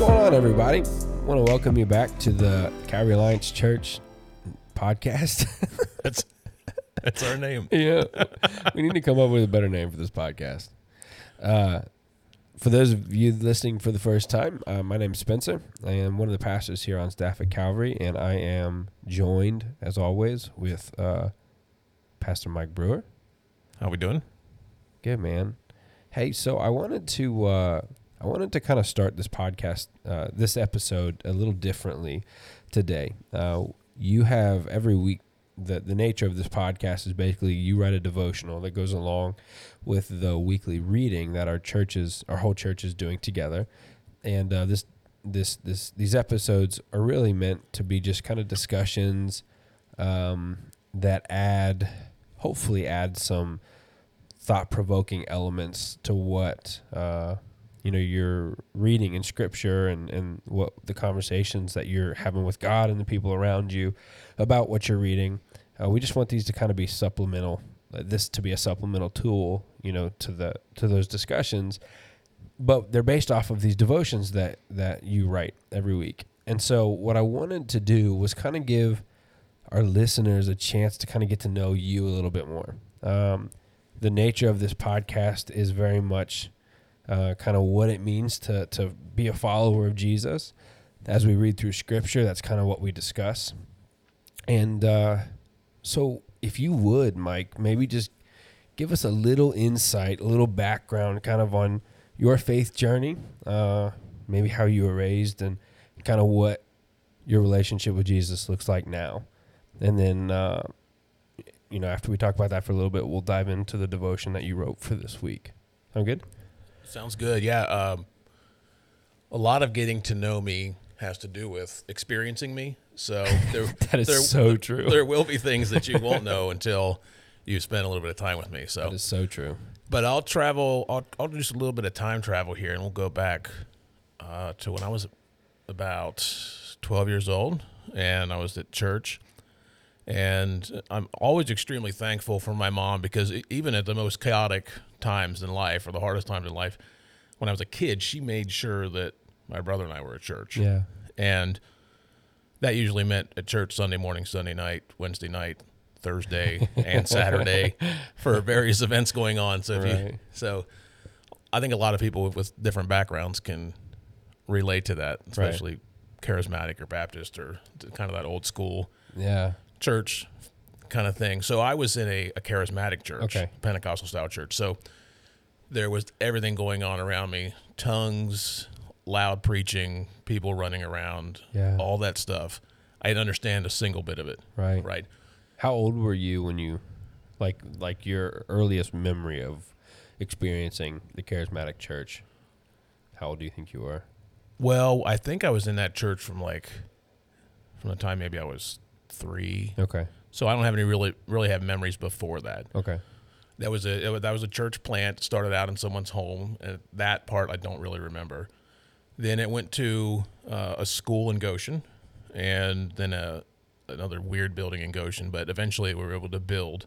Well, hey, what's going on, everybody? I want to welcome you back to the Calvary Alliance Church podcast. That's that's our name. yeah, we need to come up with a better name for this podcast. Uh, for those of you listening for the first time, uh, my name is Spencer. I am one of the pastors here on staff at Calvary, and I am joined, as always, with uh, Pastor Mike Brewer. How we doing? Good man. Hey, so I wanted to uh, I wanted to kind of start this podcast, uh, this episode a little differently today. Uh, you have every week. The, the nature of this podcast is basically you write a devotional that goes along with the weekly reading that our churches, our whole church is doing together, and uh, this this this these episodes are really meant to be just kind of discussions um, that add, hopefully, add some thought provoking elements to what uh, you know you're reading in scripture and, and what the conversations that you're having with God and the people around you about what you're reading. Uh, we just want these to kind of be supplemental, uh, this to be a supplemental tool, you know, to the to those discussions. But they're based off of these devotions that that you write every week. And so what I wanted to do was kind of give our listeners a chance to kind of get to know you a little bit more. Um, the nature of this podcast is very much uh, kind of what it means to to be a follower of Jesus. As we read through Scripture, that's kind of what we discuss. And uh, so, if you would, Mike, maybe just give us a little insight, a little background, kind of on your faith journey, uh, maybe how you were raised, and kind of what your relationship with Jesus looks like now. And then, uh, you know, after we talk about that for a little bit, we'll dive into the devotion that you wrote for this week. Sound good? Sounds good. Yeah. Um, a lot of getting to know me has to do with experiencing me. So there, That is there, so true. There will be things that you won't know until you spend a little bit of time with me. So, That is so true. but I'll travel. I'll, I'll do just a little bit of time travel here, and we'll go back uh, to when I was about 12 years old, and I was at church. And I'm always extremely thankful for my mom because even at the most chaotic times in life, or the hardest times in life, when I was a kid, she made sure that my brother and I were at church. Yeah. And that usually meant at church Sunday morning, Sunday night, Wednesday night, Thursday, and Saturday for various events going on. So if you so I think a lot of people with, with different backgrounds can relate to that, especially charismatic or Baptist or kind of that old school Yeah. church kind of thing. So I was in a, a charismatic church, Okay. Pentecostal style church. So there was everything going on around me tongues, loud preaching, people running around, Yeah. all that stuff. I didn't understand a single bit of it. Right. Right. How old were you when you, like, like your earliest memory of experiencing the charismatic church? How old do you think you were? Well, I think I was in that church from like, from the time maybe I was three. Okay. So I don't have any really, really have memories before that. Okay. That was a that was a church plant. Started out in someone's home, and that part I don't really remember. Then it went to uh, a school in Goshen, and then a another weird building in Goshen. But eventually, we were able to build,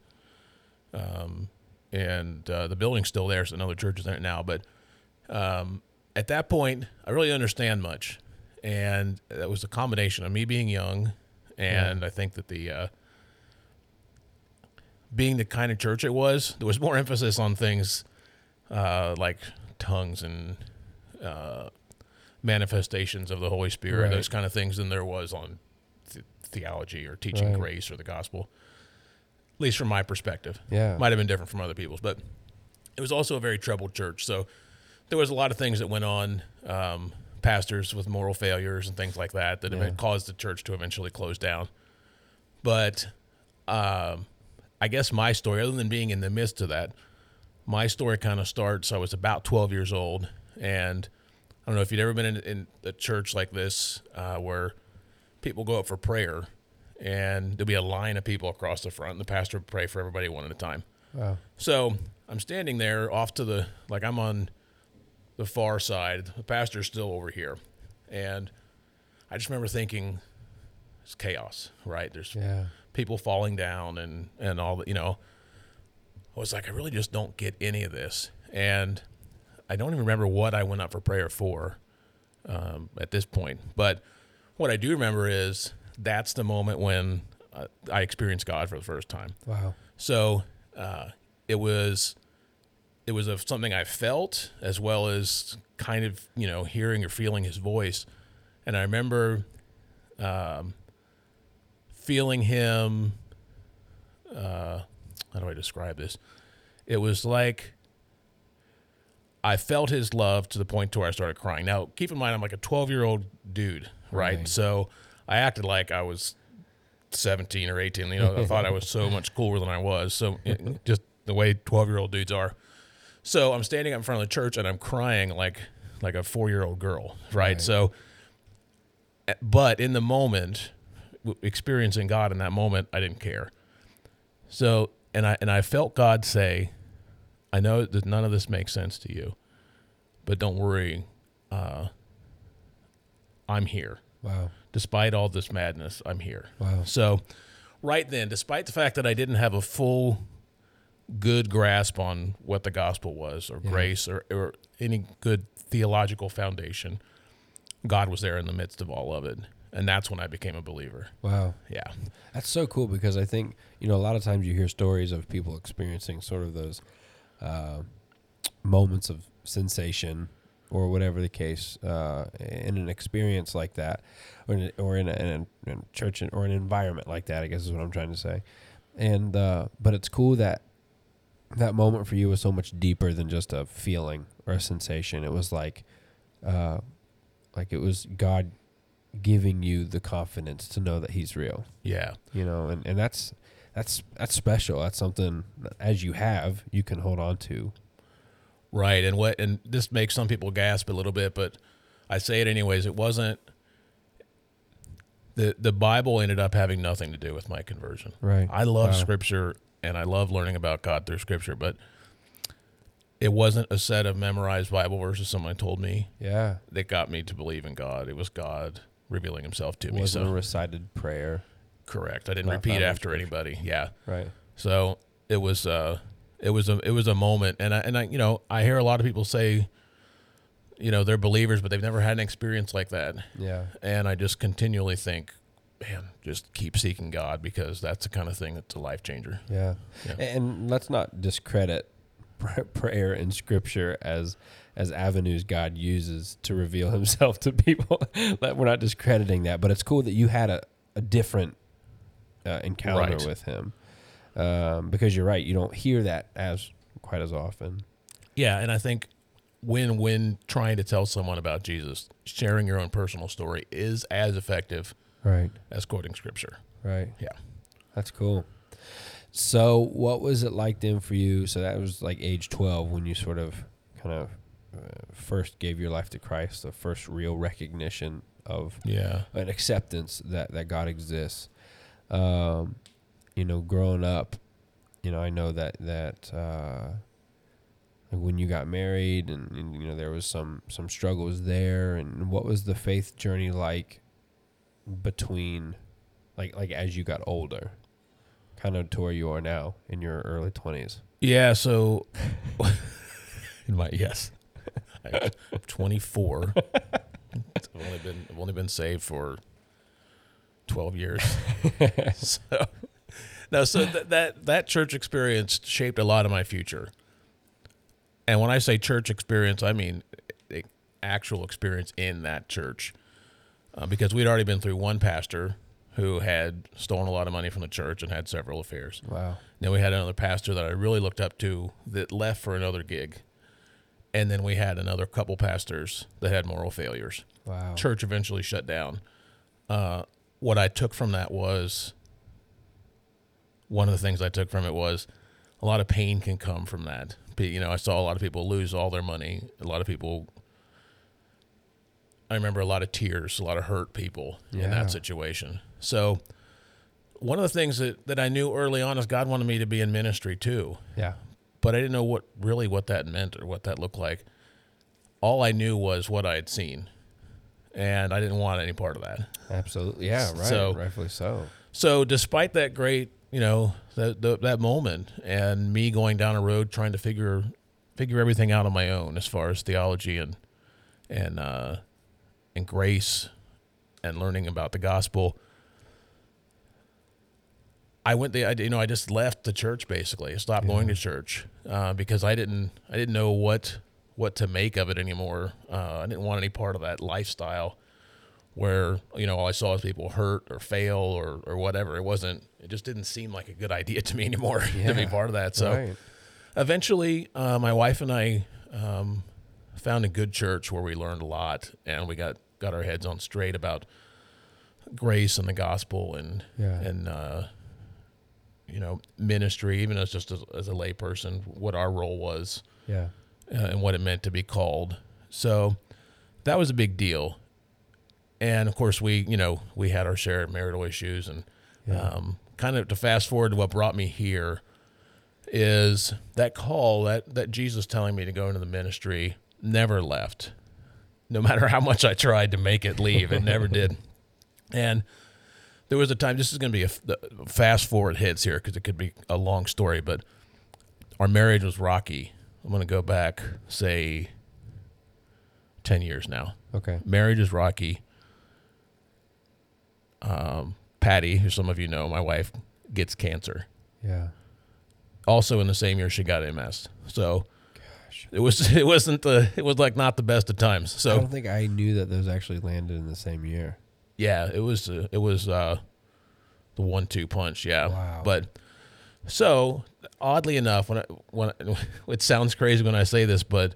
um, and uh, the building's still there. So another church is in it now. But um, at that point, I really understand much, and that was a combination of me being young, and I think that the uh, being the kind of church it was, there was more emphasis on things uh, like tongues and uh, manifestations of the Holy Spirit, Right. those kind of things, than there was on th- theology or teaching Right. grace or the gospel. At least from my perspective, Yeah. might have been different from other people's, but it was also a very troubled church. So there was a lot of things that went on. Um, pastors with moral failures and things like that that Yeah. caused the church to eventually close down. But um, I guess my story, other than being in the midst of that, my story kind of starts. I was about 12 years old, and I don't know if you'd ever been in, in a church like this uh, where people go up for prayer, and there'll be a line of people across the front, and the pastor would pray for everybody one at a time. Wow. So I'm standing there off to the like I'm on the far side. The pastor's still over here, and I just remember thinking, it's chaos, right? There's Yeah. People falling down and and all that. You know, I was like, I really just don't get any of this, and I don't even remember what I went up for prayer for. um, at this point. But what I do remember is that's the moment when uh, I experienced God for the first time. Wow. So uh, it was it was of something I felt as well as kind of you know hearing or feeling His voice, and I remember um, feeling Him. Uh, how do I describe this? It was like I felt His love to the point to where I started crying. Now, keep in mind, I'm like a 12 year old dude, right? Right. So I acted like I was 17 or 18. You know, I thought I was so much cooler than I was. So it- just the way 12 year old dudes are. So I'm standing up in front of the church and I'm crying like like a four year old girl, right? Right. So, eh, but in the moment, experiencing God in that moment, I didn't care. So and I and I felt God say, "I know that none of this makes sense to you, but don't worry, uh, I'm here." Wow. despite all this madness, I'm here. Wow. So, right then, despite the fact that I didn't have a full, good grasp on what the gospel was, or Yeah. grace, or, or any good theological foundation, God was there in the midst of all of it. And that's when I became a believer. Wow. Yeah. That's so cool because I think you know a lot of times you hear stories of people experiencing sort of those uh, moments of sensation or whatever the case uh, in an experience like that, or in a, or in a, in a, in a church or an environment like that. I guess is what I'm trying to say. And uh, but it's cool that that moment for you was so much deeper than just a feeling or a sensation. It was like, uh, like it was God giving you the confidence to know that He's real Yeah. you know and, and that's that's that's special that's something that as you have you can hold on to Right. And what, and this makes some people gasp a little bit, but I say it anyways. It wasn't, the, the Bible ended up having nothing to do with my conversion. right I love Wow. scripture and I love learning about God through scripture, but it wasn't a set of memorized Bible verses someone told me yeah that got me to believe in God. It was God revealing himself to me. So a recited prayer correct. I didn't Not repeat after Scripture. anybody. Yeah. right So it was uh it was a it was a moment and I and I you know, I hear a lot of people say you know, they're believers but they've never had an experience like that. yeah And I just continually think, man, just keep seeking God because that's the kind of thing that's a life changer. yeah, Yeah. and let's not discredit prayer and scripture as as avenues God uses to reveal himself to people we're not discrediting that but it's cool that you had a, a different uh, encounter Right. with him um, because you're right you don't hear that as quite as often Yeah, and I think when when trying to tell someone about Jesus, sharing your own personal story is as effective right as quoting scripture. Right. Yeah. That's cool. So, what was it like then for you? So that was like age twelve when you sort of kind of first gave your life to Christ, the first real recognition of Yeah. an acceptance that that God exists. Um, you know, growing up, you know, I know that that uh, when you got married, and, and you know there was some some struggles there. And what was the faith journey like between, like like as you got older, kind of to where you are now in your early twenties? Yeah, so in my yes. I'm 24. I've only been I've only been saved for 12 years. so no, so that, that that church experience shaped a lot of my future. And when I say church experience, I mean actual experience in that church. Uh, because we'd already been through one pastor who had stolen a lot of money from the church and had several affairs. Wow. Then we had another pastor that I really looked up to that left for another gig. And then we had another couple pastors that had moral failures. Wow. Church eventually shut down. Uh, what I took from that was one of the things I took from it was a lot of pain can come from that. You know, I saw a lot of people lose all their money. A lot of people, I remember a lot of tears, a lot of hurt people in that situation. So, one of the things that, that I knew early on is God wanted me to be in ministry too Yeah. But I didn't know what really what that meant or what that looked like. All I knew was what I had seen, and I didn't want any part of that. Absolutely. Yeah. Right. So- rightfully so. So, despite that great, you know, that that, that moment, and me going down a road trying to figure figure everything out on my own as far as theology and and uh, and grace and learning about the gospel, I went there. I, you know, I just left the church basically. I stopped going to church uh, because I didn't. I didn't know what what to make of it anymore. Uh, I didn't want any part of that lifestyle where you know all I saw was people hurt or fail or or whatever. It wasn't. It just didn't seem like a good idea to me anymore to be part of that. So Right. eventually, uh, my wife and I um, found a good church where we learned a lot and we got got our heads on straight about grace and the gospel and Yeah. and uh, you know ministry, even as just as, as a layperson, what our role was Yeah. uh, and what it meant to be called. So that was a big deal. And of course, we you know we had our share of marital issues, and Yeah. um, kind of to fast forward to what brought me here is that call that that Jesus telling me to go into the ministry never left. No matter how much I tried to make it leave, it never did. And there was a time. This is going to be a the fast forward hits here because it could be a long story, but our marriage was rocky. I'm going to go back, say, 10 years now. Okay. Marriage is rocky. Um, Patty, who some of you know, my wife, gets cancer. Yeah. Also, in the same year, she got MS. So it was it wasn't the it was like not the best of times. So I don't think I knew that those actually landed in the same year. Yeah, it was uh, it was uh, the one-two punch. Yeah, Wow. but so oddly enough, when I, when I, it sounds crazy when I say this, but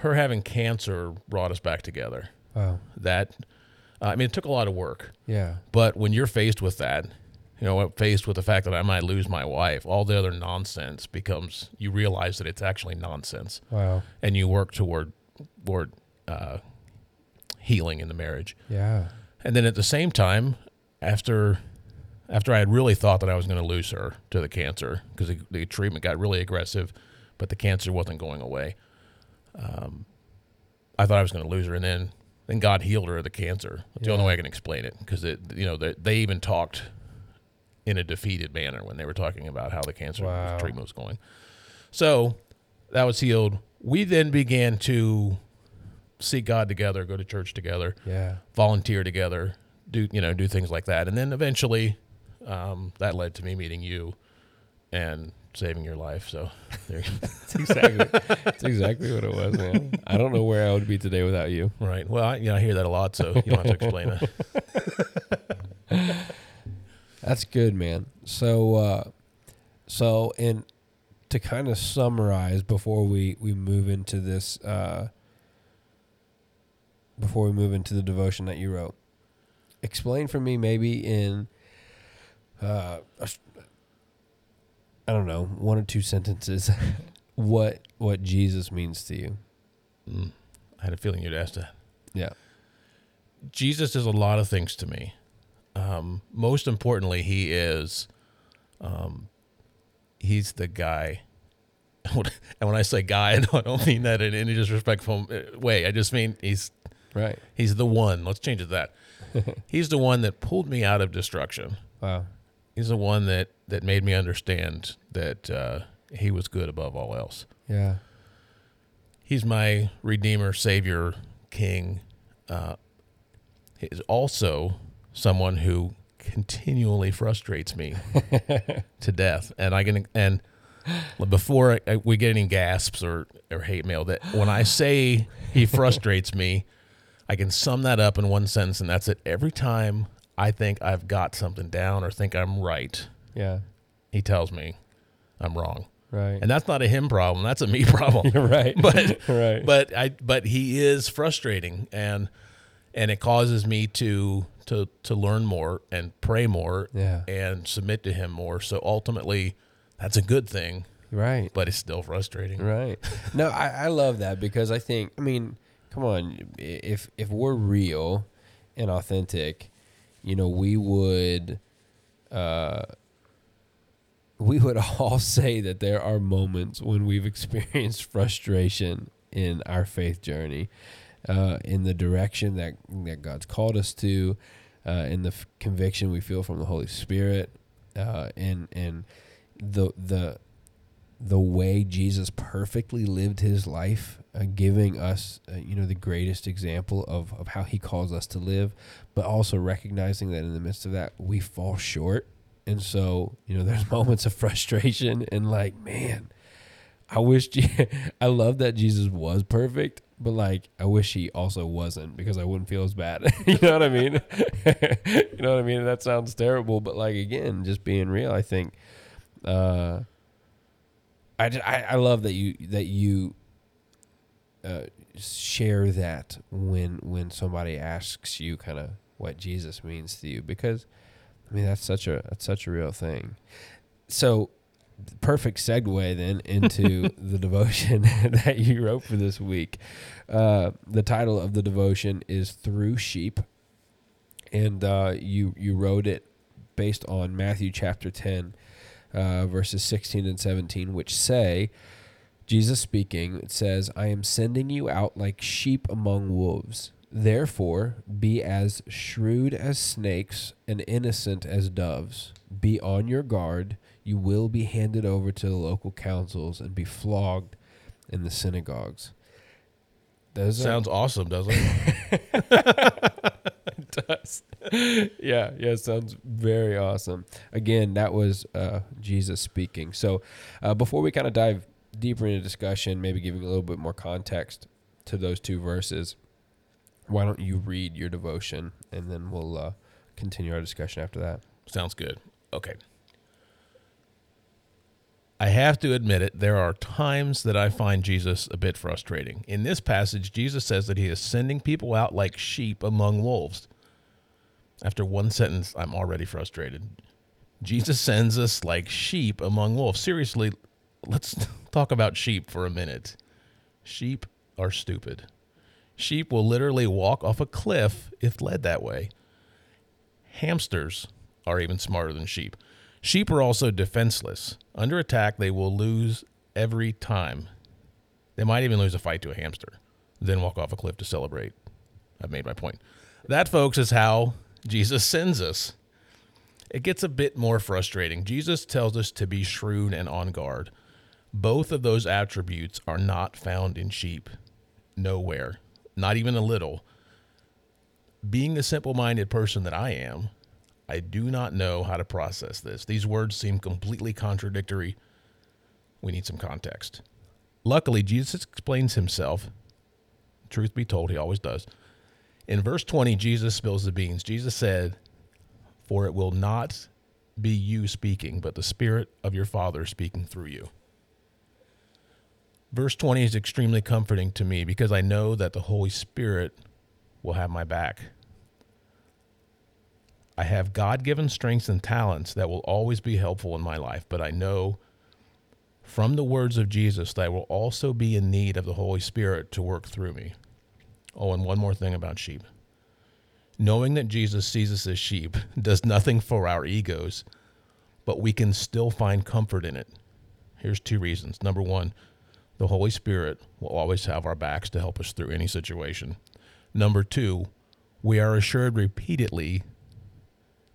her having cancer brought us back together. Wow. That uh, I mean, it took a lot of work, Yeah. but when you're faced with that, you know, faced with the fact that I might lose my wife, all the other nonsense becomes you realize that it's actually nonsense, Wow. and you work toward toward uh, healing in the marriage. Yeah. And then at the same time, after after I had really thought that I was going to lose her to the cancer because the, the treatment got really aggressive, but the cancer wasn't going away. Um, I thought I was going to lose her, and then then God healed her of the cancer. That's the only way I can explain it because it you know they, they even talked in a defeated manner when they were talking about how the cancer Wow. treatment was going. So that was healed. We then began to seek God together, go to church together Yeah. volunteer together, do you know do things like that, and then eventually um, that led to me meeting you and saving your life. So there, That's exactly. that's exactly what it was, man. I don't know where I would be today without you. right. Well, I, you know, I hear that a lot, so you don't have to explain it. That's good, man. So, uh, so, and to kind of summarize before we we move into this, uh, before we move into the devotion that you wrote, explain for me maybe in, uh, I don't know, one or two sentences, what what Jesus means to you. Mm, I had a feeling you'd ask that. Yeah. Jesus is a lot of things to me. Um, most importantly, he is, um, he's the guy. and when I say guy, I don't, mean that in any disrespectful uh, way. I just mean he's Right. He's the one. Let's change it to that. He's the one that pulled me out of destruction. Wow. He's the one that that made me understand that uh, he was good above all else. Yeah. He's my redeemer, savior, king. Uh, he's also someone who continually frustrates me to death, and I can and before I, I- we get any gasps or or hate mail, that when I say he frustrates me, I can sum that up in one sentence, and that's it. Every time I think I've got something down or think I'm right, Yeah. he tells me I'm wrong, Right. and that's not a him problem. That's a me problem. You're right. but right. but I but he is frustrating and and it causes me to to to learn more and pray more yeah. and submit to him more. So ultimately that's a good thing, Right. but it's still frustrating. Right. No, I, I love that because I think I mean, come on, if if we're real and authentic, you know, we would uh we would all say that there are moments when we've experienced frustration in our faith journey, uh, in the direction that that God's called us to, uh, in the f- conviction we feel from the Holy Spirit, uh, and and the the the way Jesus perfectly lived his life, uh, giving us, uh, you know, the greatest example of, of how he calls us to live, but also recognizing that in the midst of that, we fall short. And so, you know, there's moments of frustration and like, man, I wish, I love that Jesus was perfect, but like, I wish he also wasn't because I wouldn't feel as bad. you know what I mean? you know what I mean? That sounds terrible, but like, again, just being real, I think, uh, I, I, I love that you that you uh, share that when when somebody asks you kind of what Jesus means to you because I mean that's such a that's such a real thing. So perfect segue then into the devotion that you wrote for this week. Uh, the title of the devotion is "Through Sheep," and uh, you you wrote it based on Matthew chapter ten uh, verses 16 and 17, which say, Jesus speaking, it says, I am sending you out like sheep among wolves. Therefore, be as shrewd as snakes and innocent as doves. Be on your guard. You will be handed over to the local councils and be flogged in the synagogues. Those Sounds are, awesome, doesn't it? it does. yeah, yeah, sounds very awesome. Again, that was uh, Jesus speaking. So, uh, before we kind of dive deeper into discussion, maybe giving a little bit more context to those two verses, why don't you read your devotion and then we'll uh, continue our discussion after that? Sounds good. Okay. I have to admit it, there are times that I find Jesus a bit frustrating. In this passage, Jesus says that he is sending people out like sheep among wolves. After one sentence, I'm already frustrated. Jesus sends us like sheep among wolves. Seriously, let's talk about sheep for a minute. Sheep are stupid. Sheep will literally walk off a cliff if led that way. Hamsters are even smarter than sheep. Sheep are also defenseless. Under attack, they will lose every time. They might even lose a fight to a hamster, then walk off a cliff to celebrate. I've made my point. That, folks, is how Jesus sends us. It gets a bit more frustrating. Jesus tells us to be shrewd and on guard. Both of those attributes are not found in sheep. Nowhere. Not even a little. Being the simple minded person that I am, I do not know how to process this. These words seem completely contradictory. We need some context. Luckily, Jesus explains himself. Truth be told, he always does. In verse 20, Jesus spills the beans. Jesus said, For it will not be you speaking, but the Spirit of your Father speaking through you. Verse 20 is extremely comforting to me because I know that the Holy Spirit will have my back. I have God given strengths and talents that will always be helpful in my life, but I know from the words of Jesus that I will also be in need of the Holy Spirit to work through me. Oh, and one more thing about sheep. Knowing that Jesus sees us as sheep does nothing for our egos, but we can still find comfort in it. Here's two reasons. Number one, the Holy Spirit will always have our backs to help us through any situation. Number two, we are assured repeatedly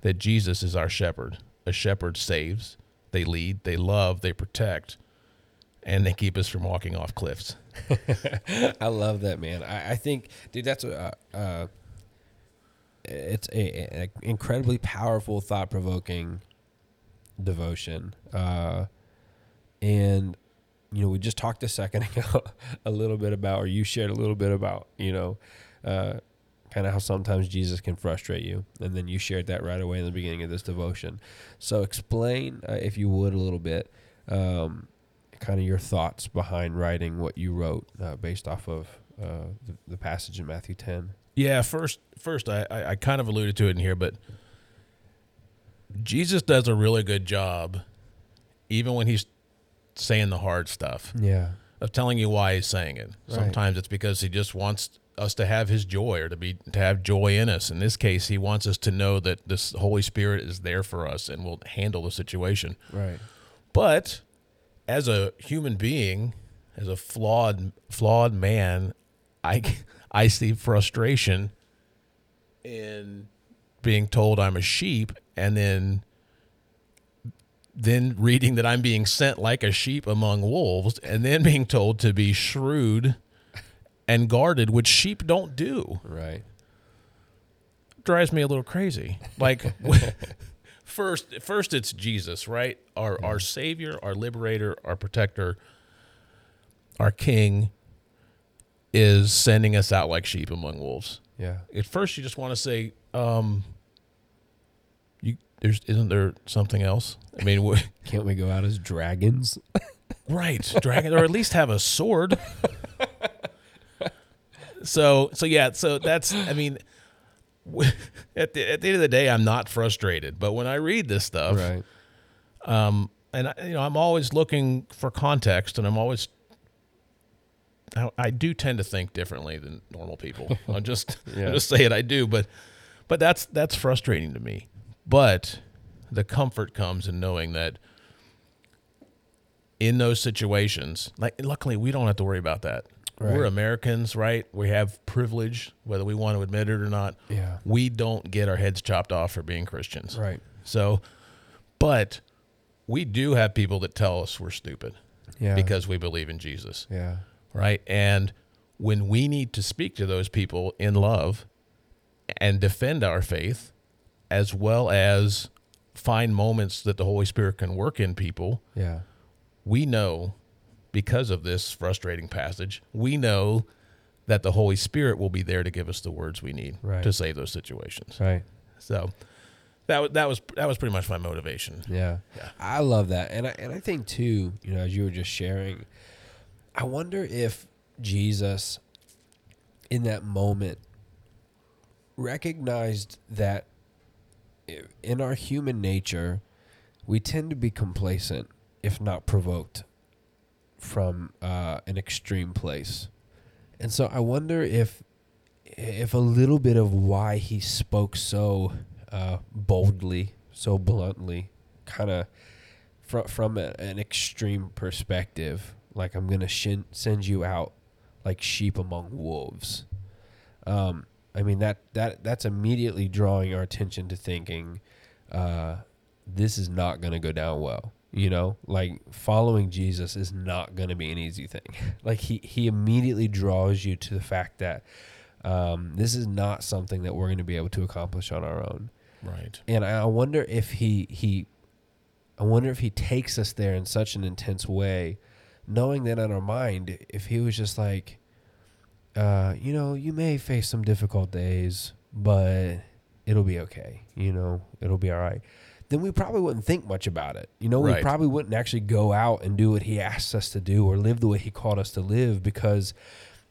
that Jesus is our shepherd. A shepherd saves, they lead, they love, they protect, and they keep us from walking off cliffs. I love that, man. I, I think, dude, that's a. Uh, it's a, a, incredibly powerful, thought provoking devotion. Uh, and you know, we just talked a second ago a little bit about, or you shared a little bit about, you know, uh, kind of how sometimes Jesus can frustrate you. And then you shared that right away in the beginning of this devotion. So explain, uh, if you would, a little bit, um, kind of your thoughts behind writing what you wrote uh, based off of uh, the, the, passage in Matthew 10. Yeah, first, first I, I, I kind of alluded to it in here, but Jesus does a really good job, even when he's saying the hard stuff. Yeah. Of telling you why he's saying it. Right. Sometimes it's because he just wants us to have his joy or to be to have joy in us. In this case, he wants us to know that this Holy Spirit is there for us and will handle the situation. Right. But as a human being, as a flawed flawed man, I I see frustration in being told I'm a sheep and then then reading that I'm being sent like a sheep among wolves, and then being told to be shrewd and guarded, which sheep don't do, Right. drives me a little crazy. Like, first, first it's Jesus, right? Our our Savior, our Liberator, our Protector, our King, is sending us out like sheep among wolves. Yeah. At first, you just want to say, um, "You there's isn't there something else?" I mean, Can't we go out as dragons? Right, dragon, or at least have a sword. so, so yeah, so that's. I mean, at the at the end of the day, I'm not frustrated, but when I read this stuff, right. um, and I, you know, I'm always looking for context, and I'm always. I, I do tend to think differently than normal people. I'm just, Yeah. I'm just say it. I do, but, but that's that's frustrating to me. But the comfort comes in knowing that in those situations, like luckily we don't have to worry about that. We're Americans, right? We have privilege, whether we want to admit it or not. Yeah. We don't get our heads chopped off for being Christians. Right. So, but we do have people that tell us we're stupid Yeah. because we believe in Jesus, Yeah. right? And when we need to speak to those people in love and defend our faith, as well as find moments that the Holy Spirit can work in people, Yeah. we know because of this frustrating passage, we know that the Holy Spirit will be there to give us the words we need Right. to save those situations. Right. So that that was that was pretty much my motivation. Yeah. Yeah. I love that. And I and I think too, you know, as you were just sharing, I wonder if Jesus in that moment recognized that in our human nature, we tend to be complacent if not provoked from uh, an extreme place. And so I wonder if if a little bit of why he spoke so uh, boldly, so bluntly, kind of from from a, an extreme perspective, like I'm gonna shin- send you out like sheep among wolves. Um, I mean that that that's immediately drawing our attention to thinking, uh, this is not gonna go down well. You know, like following Jesus is not gonna be an easy thing. like he he immediately draws you to the fact that um, this is not something that we're going to be able to accomplish on our own. Right. And I I wonder if he he, I wonder if he takes us there in such an intense way, knowing that in our mind, if he was just like, uh, you know, you may face some difficult days, but it'll be okay. You know, it'll be all right. Then we probably wouldn't think much about it. You know, we probably wouldn't actually go out and do what he asks us to do or live the way he called us to live because,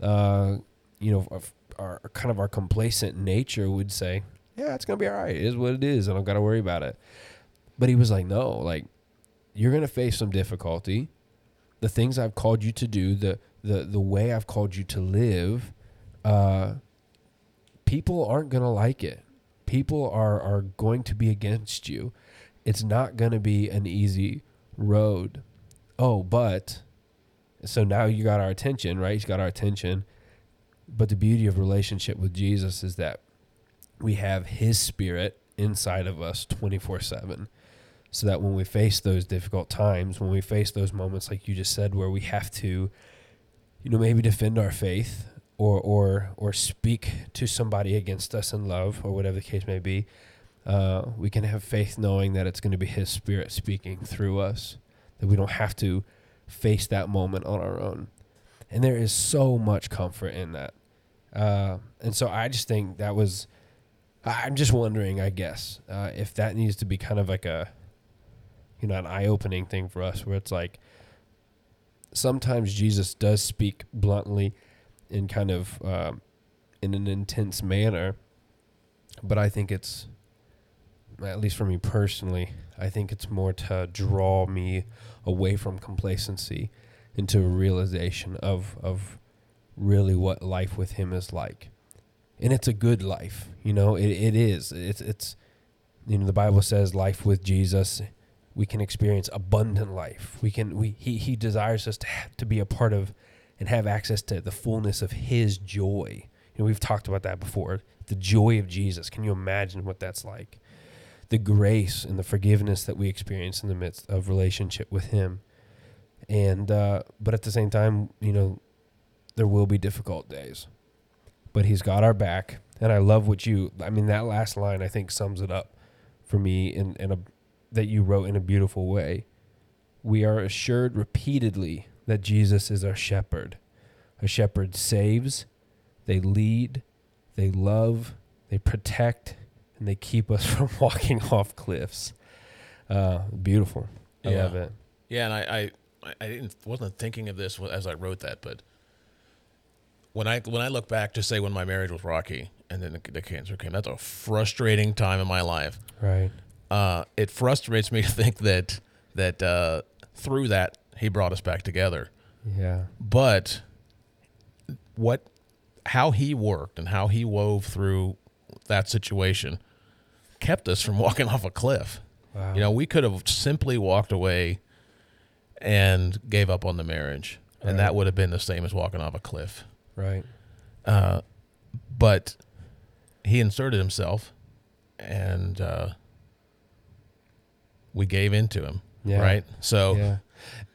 uh, you know, of our kind of our complacent nature would say, yeah, it's gonna be all right. It is what it is. I don't got to worry about it. But he was like, no, like you're gonna face some difficulty. The things I've called you to do, the the the way I've called you to live, uh, people aren't gonna like it. People are are going to be against you. It's not gonna be an easy road. Oh, but so now you got our attention, right? He's got our attention. But the beauty of relationship with Jesus is that we have his spirit inside of us 24/7 so that when we face those difficult times, when we face those moments like you just said where we have to you know maybe defend our faith or or or speak to somebody against us in love or whatever the case may be, uh, we can have faith knowing that it's going to be his spirit speaking through us that we don't have to face that moment on our own. And there is so much comfort in that. Uh, and so I just think that was, I'm just wondering, I guess, uh, if that needs to be kind of like a, you know, an eye opening thing for us where it's like sometimes Jesus does speak bluntly in kind of, um, in an intense manner. But I think it's, at least for me personally, I think it's more to draw me away from complacency into a realization of of really what life with him is like. And it's a good life, you know, it, it is. It's it's you know, the Bible says life with Jesus we can experience abundant life. We can we he he desires us to have, to be a part of and have access to the fullness of his joy. You know, we've talked about that before. The joy of Jesus. Can you imagine what that's like? The grace and the forgiveness that we experience in the midst of relationship with Him. And uh, but at the same time, you know, there will be difficult days, but He's got our back. And I love what you. I mean, that last line I think sums it up for me in in a that you wrote in a beautiful way. We are assured repeatedly that Jesus is our shepherd. A shepherd saves, they lead, they love, they protect, and they keep us from walking off cliffs. Uh, beautiful. I Yeah. love it. Yeah, and I, I, I didn't wasn't thinking of this as I wrote that, but when I when I look back to say when my marriage was rocky and then the, the cancer came, that's a frustrating time in my life. Right. Uh, it frustrates me to think that that uh, through that he brought us back together. Yeah. But what, how he worked and how he wove through that situation kept us from walking off a cliff. Wow. You know, we could have simply walked away and gave up on the marriage, and that would have been the same as walking off a cliff. Right. Uh, but he inserted himself, and uh, we gave into him. Yeah. Right. So Yeah.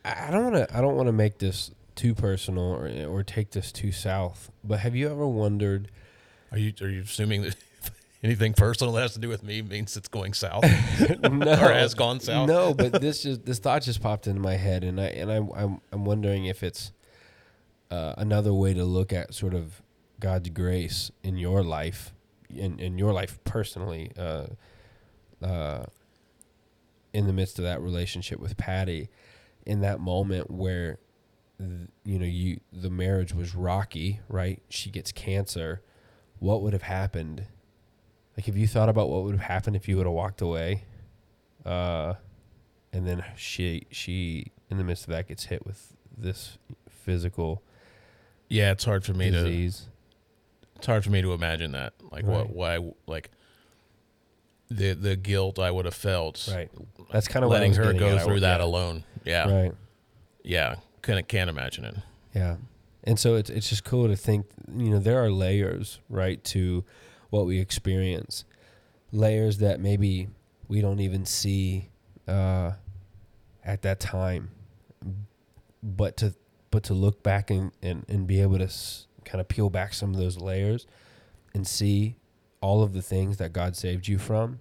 I I don't want to. I don't want to make this too personal or or take this too south. But have you ever wondered? are you are you assuming that anything personal that has to do with me means it's going south no, or has gone south? No, but this just this thought just popped into my head, and I and I I'm I'm wondering if it's uh, another way to look at sort of God's grace in your life, in in your life personally, uh, uh, in the midst of that relationship with Patty, in that moment where, th- you know, you the marriage was rocky, right? She gets cancer. What would have happened? Like, have you thought about what would have happened if you would have walked away? Uh, and then she she in the midst of that gets hit with this physical Yeah, it's hard for me to it's hard for me to imagine that. Like what why like the the guilt I would have felt Right. That's kind of letting her go. Through that yeah. alone. Yeah. Right. Yeah. Can't can't imagine it. Yeah. And so it's it's just cool to think, you know, there are layers, right, to what we experience. Layers that maybe we don't even see uh, at that time. But to but to look back and, and, and be able to s- kind of peel back some of those layers and see all of the things that God saved you from,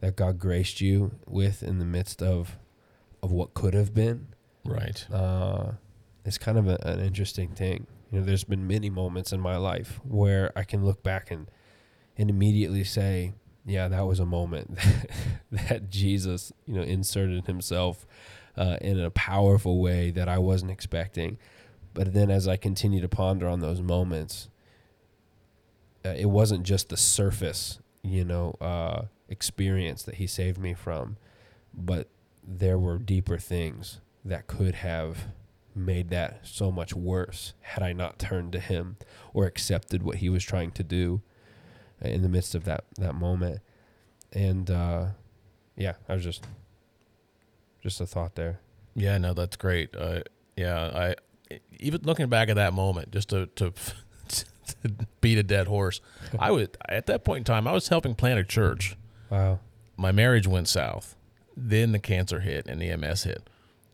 that God graced you with in the midst of of what could have been Right. uh, it's kind of a, an interesting thing. You know, there's been many moments in my life where I can look back and and immediately say, "Yeah, that was a moment that Jesus, you know, inserted Himself uh, in a powerful way that I wasn't expecting." But then, as I continue to ponder on those moments, uh, it wasn't just the surface, you know, uh, experience that He saved me from, but there were deeper things that could have made that so much worse had I not turned to him or accepted what he was trying to do in the midst of that that moment. And uh, yeah, I was just just a thought there. Yeah, no, that's great. Uh, yeah, I even looking back at that moment, just to to, to beat a dead horse. I was at that point in time. I was helping plant a church. Wow. My marriage went south. Then the cancer hit and the MS hit.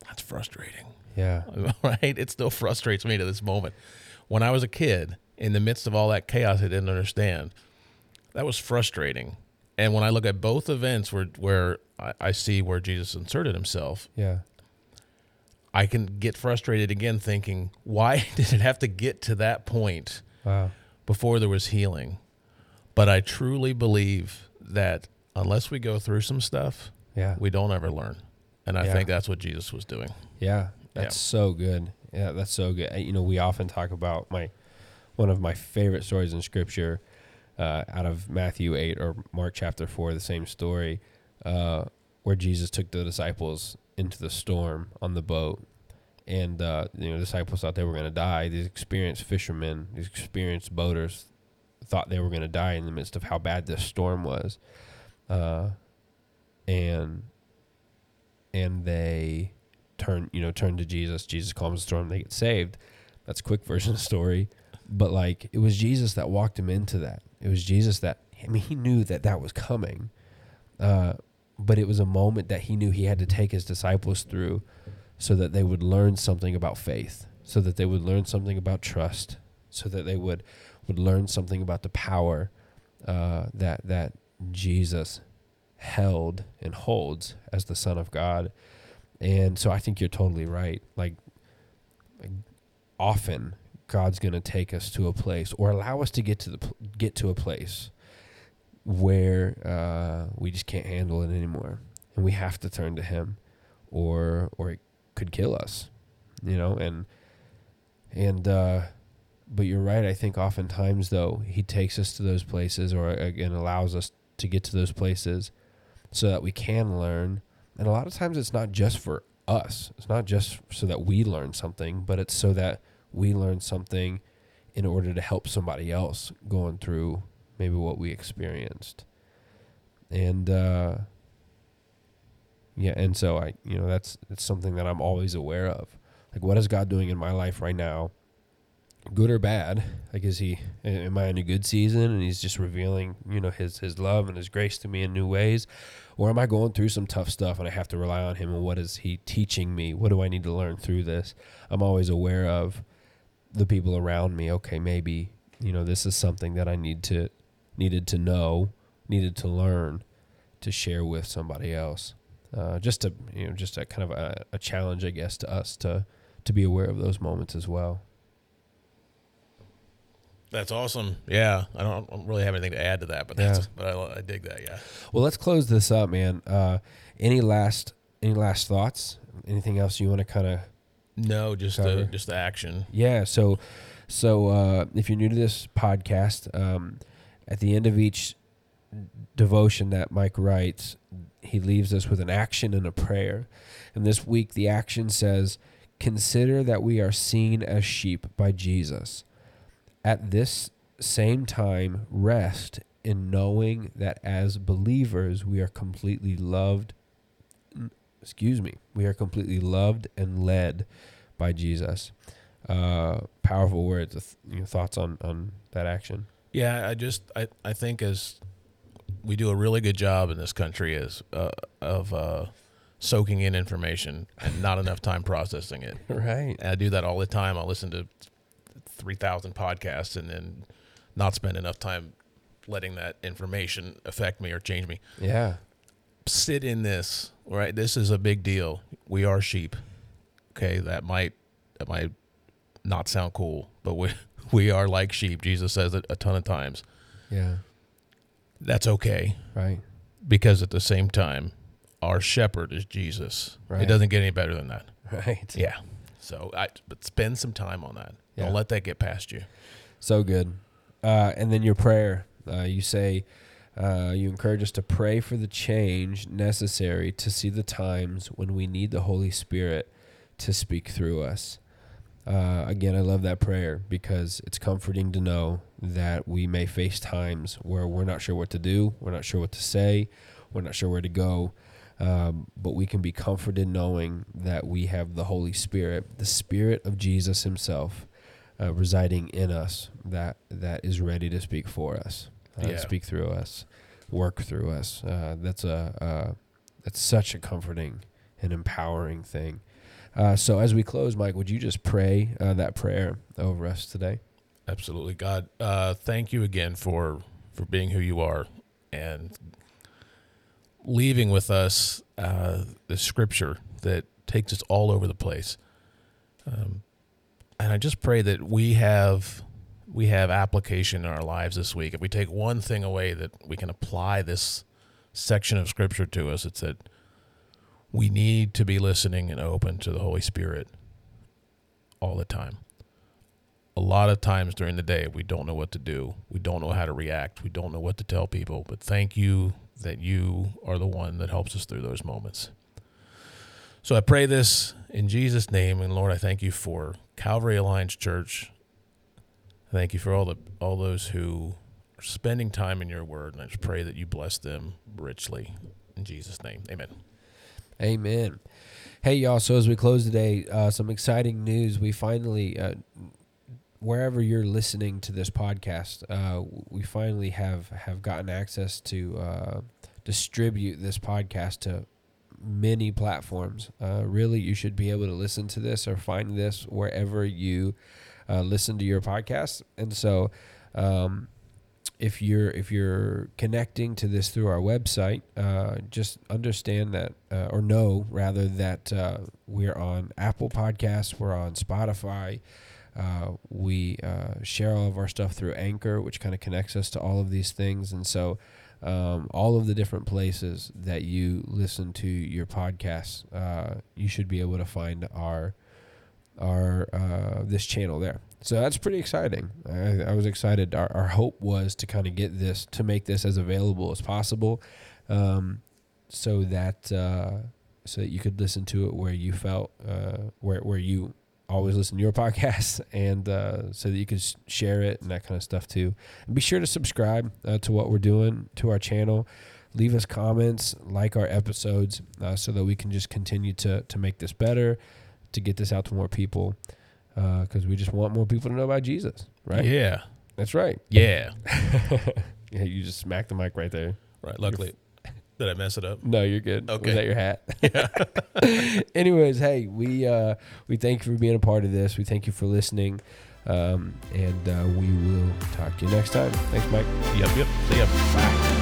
That's frustrating, Yeah. right? It still frustrates me to this moment. When I was a kid, in the midst of all that chaos, I didn't understand. That was frustrating. And when I look at both events where where I, I see where Jesus inserted himself, Yeah. I can get frustrated again thinking, why did it have to get to that point Wow. before there was healing? But I truly believe that unless we go through some stuff, Yeah. we don't ever learn. And I Yeah. think that's what Jesus was doing. Yeah, that's so good. Yeah, that's so good. You know, we often talk about my one of my favorite stories in Scripture uh, out of Matthew eight or Mark chapter four, the same story, uh, where Jesus took the disciples into the storm on the boat, and uh, you know, the disciples thought they were going to die. These experienced fishermen, these experienced boaters, thought they were going to die in the midst of how bad this storm was, uh, and and they turn you know turn to Jesus. Jesus calms the storm. They get saved. That's quick version of the story, but like it was Jesus that walked him into that. It was Jesus that I mean he knew that that was coming, Uh, but it was a moment that he knew he had to take his disciples through so that they would learn something about faith, so that they would learn something about trust, so that they would would learn something about the power uh, that that Jesus held and holds as the Son of God. And so I think you're totally right. Like, like often God's going to take us to a place or allow us to get to the get to a place where uh, we just can't handle it anymore, and we have to turn to Him, or or it could kill us, you know. And and uh, but you're right. I think oftentimes though He takes us to those places, or again allows us to get to those places, so that we can learn. And a lot of times it's not just for us. It's not just so that we learn something, but it's so that we learn something in order to help somebody else going through maybe what we experienced. And uh, yeah, and so I, you know, that's that's something that I'm always aware of. Like, what is God doing in my life right now, good or bad? Like, is He, am I in a good season, and He's just revealing, you know, His His love and His grace to me in new ways, or am I going through some tough stuff and I have to rely on Him? And what is He teaching me? What do I need to learn through this? I'm always aware of the people around me. Okay, maybe you know this is something that I need to needed to know, needed to learn, to share with somebody else. Uh, just to you know, just a kind of a, a, challenge, I guess, to us to to be aware of those moments as well. That's awesome. Yeah, I don't, I don't really have anything to add to that, but that's yeah. but I, I, dig that. Yeah. Well, let's close this up, man. Uh, any last any last thoughts? Anything else you want to kind of? No, just the just the action. Yeah. So, so uh, if you're new to this podcast, um, at the end of each devotion that Mike writes, he leaves us with an action and a prayer. And this week, the action says, Consider that we are seen as sheep by Jesus. At this same time, rest in knowing that as believers, we are completely loved. Excuse me, we are completely loved and led by Jesus. Uh, powerful words. You know, thoughts on on that action? Yeah, I just I, I think as we do a really good job in this country is uh, of uh, soaking in information and not enough time processing it. Right. And I do that all the time. I listen to three thousand podcasts and then not spend enough time letting that information affect me or change me. Yeah. Sit in this. Right. This is a big deal. We are sheep. Okay. That might that might not sound cool, but we we are like sheep. Jesus says it a ton of times. Yeah. That's okay. Right. Because at the same time, our shepherd is Jesus. Right. It doesn't get any better than that. Right. Yeah. So I but spend some time on that. Yeah. Don't let that get past you. So good. Uh, and then your prayer. Uh, you say uh, you encourage us to pray for the change necessary to see the times when we need the Holy Spirit to speak through us. Uh, again, I love that prayer because it's comforting to know that we may face times where we're not sure what to do, we're not sure what to say, we're not sure where to go, um, but we can be comforted knowing that we have the Holy Spirit, the Spirit of Jesus Himself, uh, residing in us, that that is ready to speak for us, uh, yeah. speak through us, work through us. Uh, that's a uh, that's such a comforting and empowering thing. Uh, so as we close, Mike, would you just pray uh, that prayer over us today? Absolutely, God. Uh, thank you again for for being who you are and leaving with us uh, the scripture that takes us all over the place. Um, and I just pray that we have we have application in our lives this week. If we take one thing away that we can apply this section of scripture to us, it's that we need to be listening and open to the Holy Spirit all the time. A lot of times during the day, we don't know what to do. We don't know how to react. We don't know what to tell people. But thank you that you are the one that helps us through those moments. So I pray this in Jesus' name. And Lord, I thank you for Calvary Alliance Church. Thank you for all the all those who are spending time in your word. And I just pray that you bless them richly. In Jesus' name. Amen. Amen. Hey, y'all. So, as we close today, uh, some exciting news. We finally, uh, wherever you're listening to this podcast, uh, we finally have, have gotten access to uh, distribute this podcast to many platforms. Uh, really, you should be able to listen to this or find this wherever you uh, listen to your podcast. And so, um, if you're if you're connecting to this through our website, uh, just understand that uh, or know rather that uh, we're on Apple Podcasts, we're on Spotify. Uh, we uh, share all of our stuff through Anchor, which kind of connects us to all of these things, and so um, all of the different places that you listen to your podcasts, you should be able to find our our this channel there. So that's pretty exciting. I, I was excited. Our, our, hope was to kind of get this, to make this as available as possible, um, so that uh, so that you could listen to it where you felt, uh, where where you always listen to your podcast, and uh, so that you could share it and that kind of stuff too. And be sure to subscribe uh, to what we're doing to our channel. Leave us comments, like our episodes, uh, so that we can just continue to to make this better, to get this out to more people because uh, we just want more people to know about Jesus, right? Yeah, that's right. Yeah, yeah. You just smacked the mic right there. Right. Luckily, did I mess it up? No, you're good. Okay. Was that your hat? Yeah. Anyways, hey, we uh, we thank you for being a part of this. We thank you for listening, um, and uh, we will talk to you next time. Thanks, Mike. Yep. Yep. See ya. Bye.